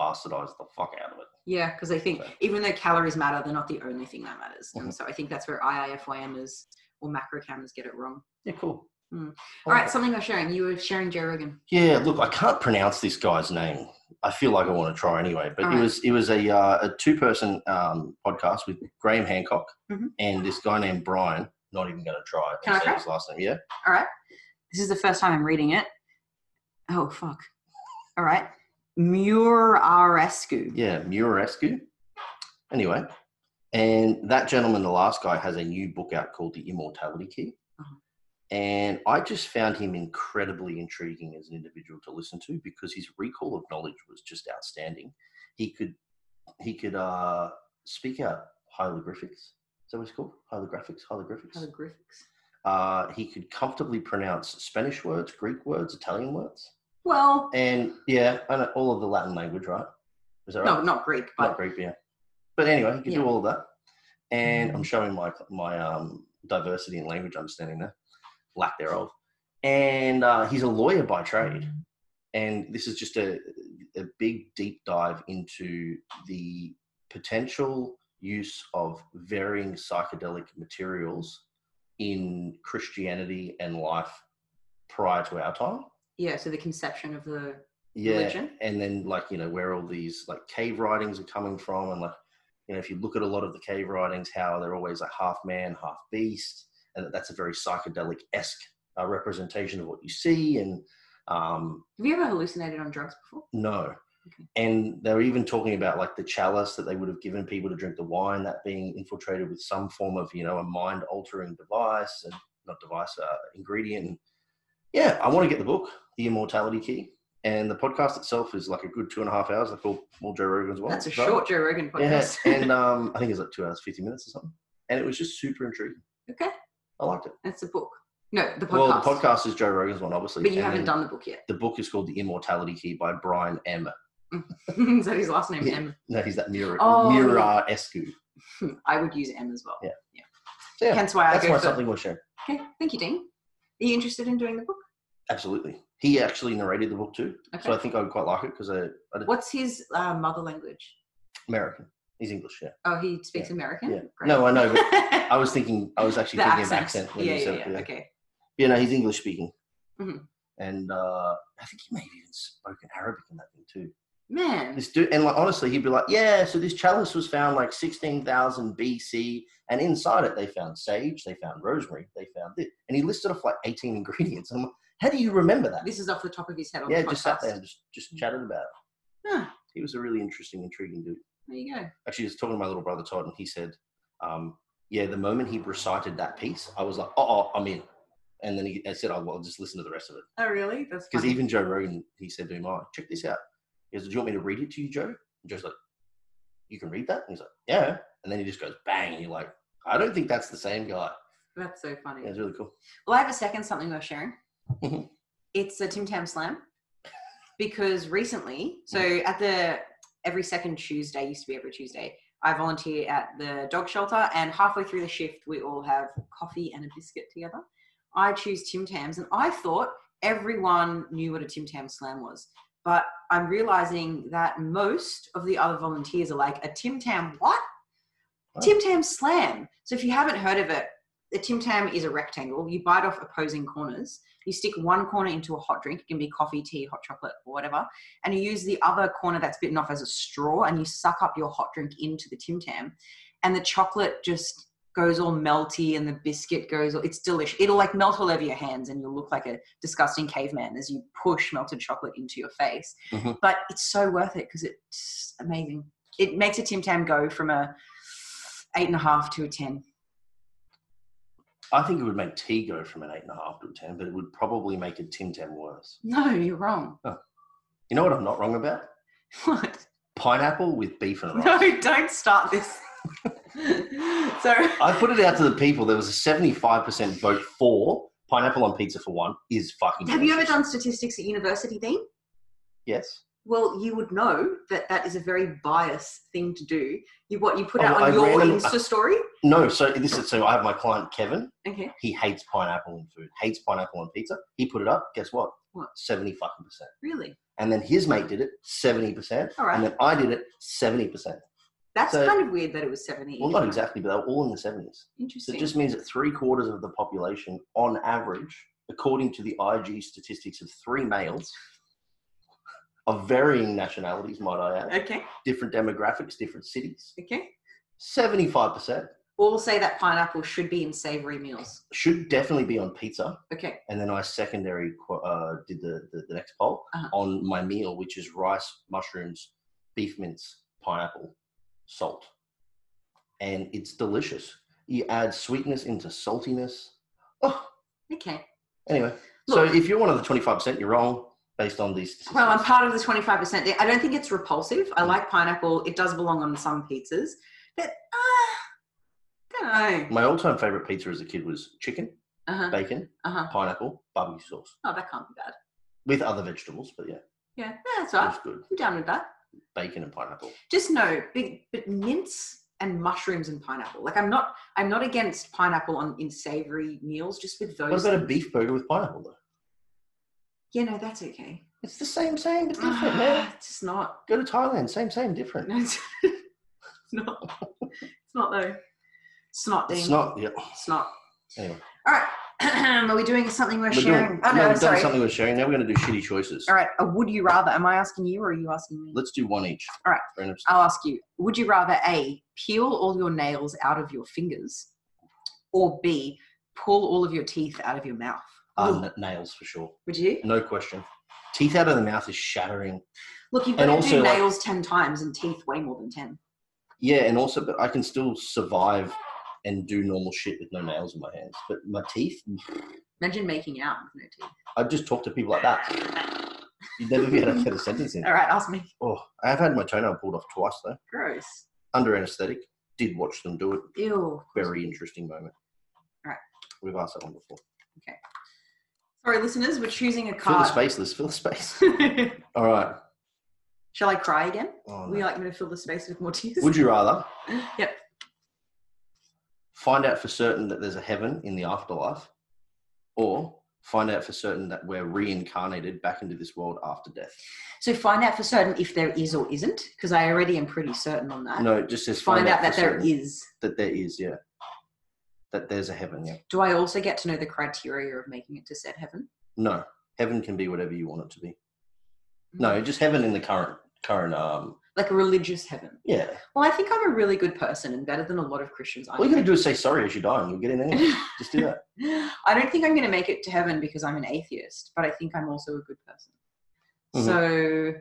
bastardize the fuck out of it. yeah, because I think So- even though calories matter, they're not the only thing that matters. Mhm. And so I think that's where IIFYMers or macro cammers get it wrong. Yeah, cool. Mm. All right, something I was sharing. You were sharing Joe Rogan. Yeah, look, I can't pronounce this guy's name. I feel like I want to try anyway, but All it right. was it was a uh, a two person um, podcast with Graham Hancock Mhm. and this guy named Brian. Not even going to try. Can I try? his last name? Yeah. All right. This is the first time I'm reading it. Oh, fuck. All right. Muraresku. Yeah, Murescu. Anyway, and that gentleman, the last guy, has a new book out called The Immortality Key. And I just found him incredibly intriguing as an individual to listen to because his recall of knowledge was just outstanding. He could he could uh, speak out hieroglyphics. Is that what it's called? Hieroglyphics. Hieroglyphics. Hieroglyphics. Uh, he could comfortably pronounce Spanish words, Greek words, Italian words, Well, and yeah, and all of the Latin language, right? Is that right? no, not Greek, not but Greek yeah. But anyway, you can do all of that. And I'm showing my my um, diversity in language understanding there, lack thereof. And uh, he's a lawyer by trade. And this is just a, a big deep dive into the potential use of varying psychedelic materials in Christianity and life prior to our time yeah, so the conception of the yeah religion. and then like you know where all these like cave writings are coming from and like you know if you look at a lot of the cave writings how they're always like half man half beast and that that's a very psychedelic-esque uh, representation of what you see and um Have you ever hallucinated on drugs before? no. Okay. and they were even talking about like the chalice that they would have given people to drink the wine that being infiltrated with some form of you know a mind altering device and not device uh, ingredient. And yeah i want to get the book the immortality key and the podcast itself is like a good two and a half hours. Like all, all joe rogan as well. That's a So- short Joe Rogan yeah podcast. and <laughs> um i think it's like two hours 50 minutes or something. And it was just super intriguing. Okay, i liked it that's a book. No, the podcast. well the podcast is joe rogan's one obviously but you and haven't done the book yet. the book is called the immortality key by brian m <laughs> is that his last name? Yeah. M. no he's that mirror Oh, mirror escu I would use M as well. Yeah. yeah. So, yeah, Hence why I that's go why for. something we'll share. Okay, thank you, Dean. Are you interested in doing the book? Absolutely. He actually narrated the book too, Okay. so I think I would quite like it because I, I What's his uh, mother language? American. He's English, yeah. Oh, he speaks American. Yeah. Great. No, I know, but I was <laughs> thinking, I was actually thinking accent. of accent when yeah, you yeah, said yeah. it. Yeah. Okay. yeah, no, he's English speaking, Mhm. and uh, I think he may have even spoken Arabic in that thing too. Man. This dude, and like honestly, he'd be like, "Yeah, so this chalice was found like 16,000 BC, and inside it they found sage, they found rosemary, they found this, and he listed off like 18 ingredients. And I'm like, how do you remember that? This is off the top of his head on yeah, the just sat there and just just chatted about it. Huh, He was a really interesting, intriguing dude. There you go. Actually, I was talking to my little brother Todd, and he said, um, "Yeah, the moment he recited that piece, I was like, oh, oh I'm in." And then he I said, "Oh, well, just listen to the rest of it." Oh, really? That's Because even Joe Rogan, he said to him, "Oh, check this out." He goes, "Do you want me to read it to you, Joe?" And Joe's like, "You can read that?" And he's like, "Yeah." And then he just goes, "Bang!" And you're like, "I don't think that's the same guy." That's so funny. Yeah, it's really cool. Well, I have a second something worth sharing. <laughs> It's a Tim Tam Slam because recently, so at the every second Tuesday used to be every Tuesday. I volunteer at the dog shelter, and halfway through the shift, we all have coffee and a biscuit together. I choose Tim Tams, and I thought everyone knew what a Tim Tam Slam was, but I'm realizing that most of the other volunteers are like a Tim Tam what? Oh. Tim Tam Slam. So if you haven't heard of it, a Tim Tam is a rectangle. You bite off opposing corners. You stick one corner into a hot drink. It can be coffee, tea, hot chocolate, or whatever. And you use the other corner that's bitten off as a straw and you suck up your hot drink into the Tim Tam. And the chocolate just goes all melty and the biscuit goes, it's delicious. It'll like melt all over your hands and you'll look like a disgusting caveman as you push melted chocolate into your face. Mhm. But it's so worth it because it's amazing. It makes a Tim Tam go from a eight and a half to a 10. I think it would make tea go from an eight and a half to a ten, but it would probably make a Tim Tam worse. No, you're wrong. You know what I'm not wrong about? <laughs> What? Pineapple with beef and rice. No, don't start this. <laughs> so, I put it out to the people. There was a 75% vote for pineapple on pizza for one is fucking. have you ever done statistics at university thing? Yes. Well, you would know that that is a very biased thing to do. You what you put Oh, out on I your Insta story? No. So this is so I have my client Kevin. Okay. He hates pineapple in food. Hates pineapple on pizza. He put it up. Guess what? What? Seventy fucking percent. Really? And then his mate did it seventy percent. All right. And then I did it seventy percent. That's So- kind of weird that it was 70. Well, not exactly, but they were all in the seventies. Interesting. So it just means that three quarters of the population, on average, according to the IG statistics of three males of varying nationalities, might I add, okay. different demographics, different cities, Okay. 75% We'll say that pineapple should be in savory meals. should definitely be on pizza. Okay. And then I secondary uh, did the, the, the next poll Uh-huh. on my meal, which is rice, mushrooms, beef mince, pineapple, salt. And it's delicious. You add sweetness into saltiness. Oh, Okay. Anyway, so if you're one of the 25%, you're wrong based on these. Well, I'm part of the 25%. I don't think it's repulsive. I like pineapple. It does belong on some pizzas. But, My all-time favorite pizza as a kid was chicken, Uh-huh. bacon, Uh-huh. pineapple, barbecue sauce Oh, that can't be bad. with other vegetables. But yeah, Yeah, that's right. was good. I'm down with that. Bacon and pineapple. Just no, big, but mince and mushrooms and pineapple. Like I'm not, I'm not against pineapple on in savory meals. Just with those. What about a beef burger with pineapple though? Yeah, no, that's okay. It's the same, same, but different, man. it's just not. Go to Thailand, same, same, different. No, <laughs> it's not. It's not though. Snot Dean. It's not. Yeah. Snot. Anyway, All right. <clears throat> Are we doing something we're, we're sharing? doing. oh no, no, we've done sorry. something with sharing. Now we're going to do shitty choices. All right. A would you rather? Am I asking you or are you asking me? Let's do one each. All right. Random I'll ask you. Would you rather A, peel all your nails out of your fingers, or B, pull all of your teeth out of your mouth? Uh, n- nails for sure. would you? No question. Teeth out of the mouth is shattering. Look, you've And got to do also, like- nails 10 times and teeth way more than 10. Yeah, and also, but I can still survive and do normal shit with no nails in my hands. But my teeth, Imagine making out with no teeth. I just talk to people like that. You'd never be able to get a sentence in. All right, ask me. Oh, I have had my toenail pulled off twice though, Gross. under anaesthetic. Did watch them do it. Ew. Very interesting moment. All right. We've asked that one before. Okay. Sorry, listeners, we're choosing a card. Fill the space, Liz. Fill the space. All right. Shall I cry again? Oh, Would you like me to fill the space with more tears? Would you rather Yep. Find out for certain that there's a heaven in the afterlife, or find out for certain that we're reincarnated back into this world after death? So find out for certain if there is or isn't, because I already am pretty certain on that. No, it just says find, out that for there is. That there is, yeah. That there's a heaven, yeah. Do I also get to know the criteria of making it to said heaven? No, heaven can be whatever you want it to be. No, just heaven in the current current um like a religious heaven. yeah. Well, I think I'm a really good person and better than a lot of Christians. All you gotta do is say sorry as you die and you'll get in anyway. Just do that. <laughs> I don't think I'm going to make it to heaven because I'm an atheist, but I think I'm also a good person. Mhm. So,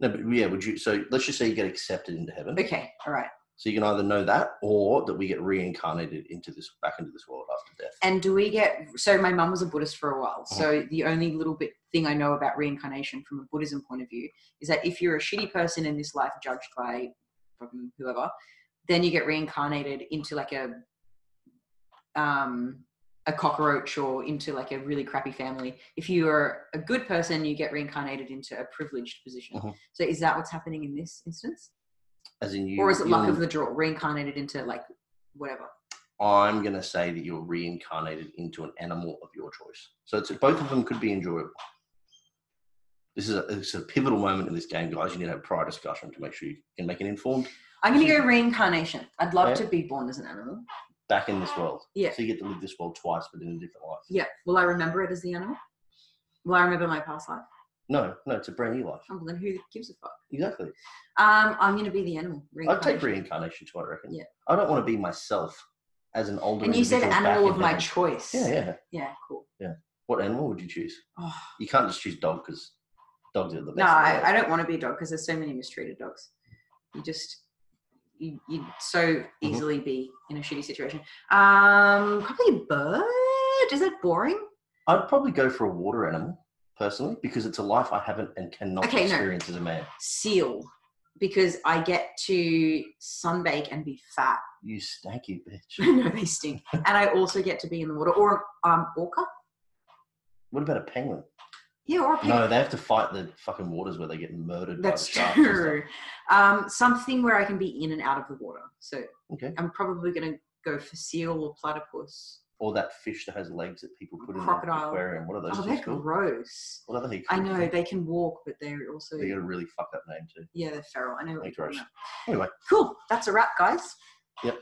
No, but yeah, would you so let's just say you get accepted into heaven. okay, all right. So you can either know that or that we get reincarnated into this back into this world after death. And do we get so my mum was a Buddhist for a while. Uh-huh. So the only little bit thing I know about reincarnation from a Buddhism point of view is that if you're a shitty person in this life judged by whoever, then you get reincarnated into like a um a cockroach or into like a really crappy family. If you are a good person, you get reincarnated into a privileged position. Mhm. So is that what's happening in this instance? As in you or is it luck of the draw, reincarnated into like whatever? I'm gonna say that you're reincarnated into an animal of your choice. So it's both of them could be enjoyable. This is a, it's a pivotal moment in this game, guys. You need to have prior discussion to make sure you can make an informed I'm going to go reincarnation. I'd love Yeah. to be born as an animal. back in this world. Yeah. So you get to live this world twice, but in a different life. Yeah. Will I remember it as the animal? Will I remember my past life? No, no, it's a brand new life. Oh, well, then who gives a fuck? Exactly. Um, I'm going to be the animal. I'd take reincarnation. too, I reckon. Yeah. I don't want to be myself as an older And you said animal of my heaven. choice. Yeah, yeah. Yeah, cool. Yeah. What animal would you choose? Oh, You can't just choose dog because dogs are the best. no, I. I don't want to be a dog because there's so many mistreated dogs. You just, you, you'd so Mm-hmm. easily be in a shitty situation. Um, probably a bird. Is that boring? I'd probably go for a water animal personally because it's a life I haven't and cannot Okay, no. experience as a man. Seal. Because I get to sunbake and be fat. You stanky bitch. <laughs> no, they stink. and I also get to be in the water. Or um, orca. What about a penguin? Yeah, or a pig. No, they have to fight the fucking waters where they get murdered That's by the sharks. and stuff. true. Um, something where I can be in and out of the water. So Okay. I'm probably going to go for seal or platypus. Or that fish that has legs that people put in Crocodile. the aquarium. What are those Oh, things they're called? gross. What are they? I know they can walk, but they're also They got a really fucked up name too. yeah, they're feral. I know. They're gross. Anyway, Cool. That's a wrap, guys. Yep.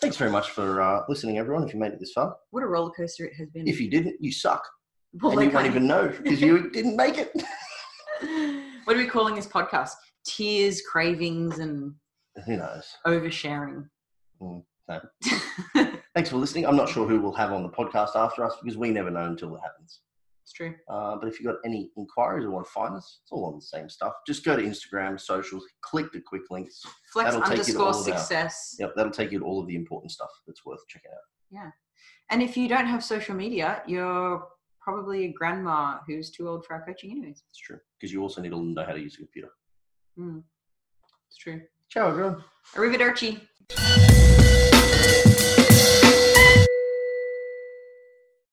Thanks very much for uh, listening, everyone. If you made it this far, What a roller coaster it has been. if you didn't, you suck, well, and you won't even know because you <laughs> didn't make it. <laughs> what are we calling this podcast? Tears, cravings, and Who knows? oversharing. Mm, no. <laughs> Thanks for listening. I'm not sure who we'll have on the podcast after us because we never know until it happens. it's true. Uh, but if you've got any inquiries or want to find us, it's all on the same stuff. Just go to Instagram, socials, click the quick links. Flex That'll take you to all underscore of our- success. Yep, that'll take you to all of the important stuff that's worth checking out. Yeah. And if you don't have social media, you're probably a grandma who's too old for our coaching, anyways. It's true because you also need to know how to use a computer. Mm, it's true. Ciao, everyone. Arrivederci.